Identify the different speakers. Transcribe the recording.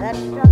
Speaker 1: Let's go.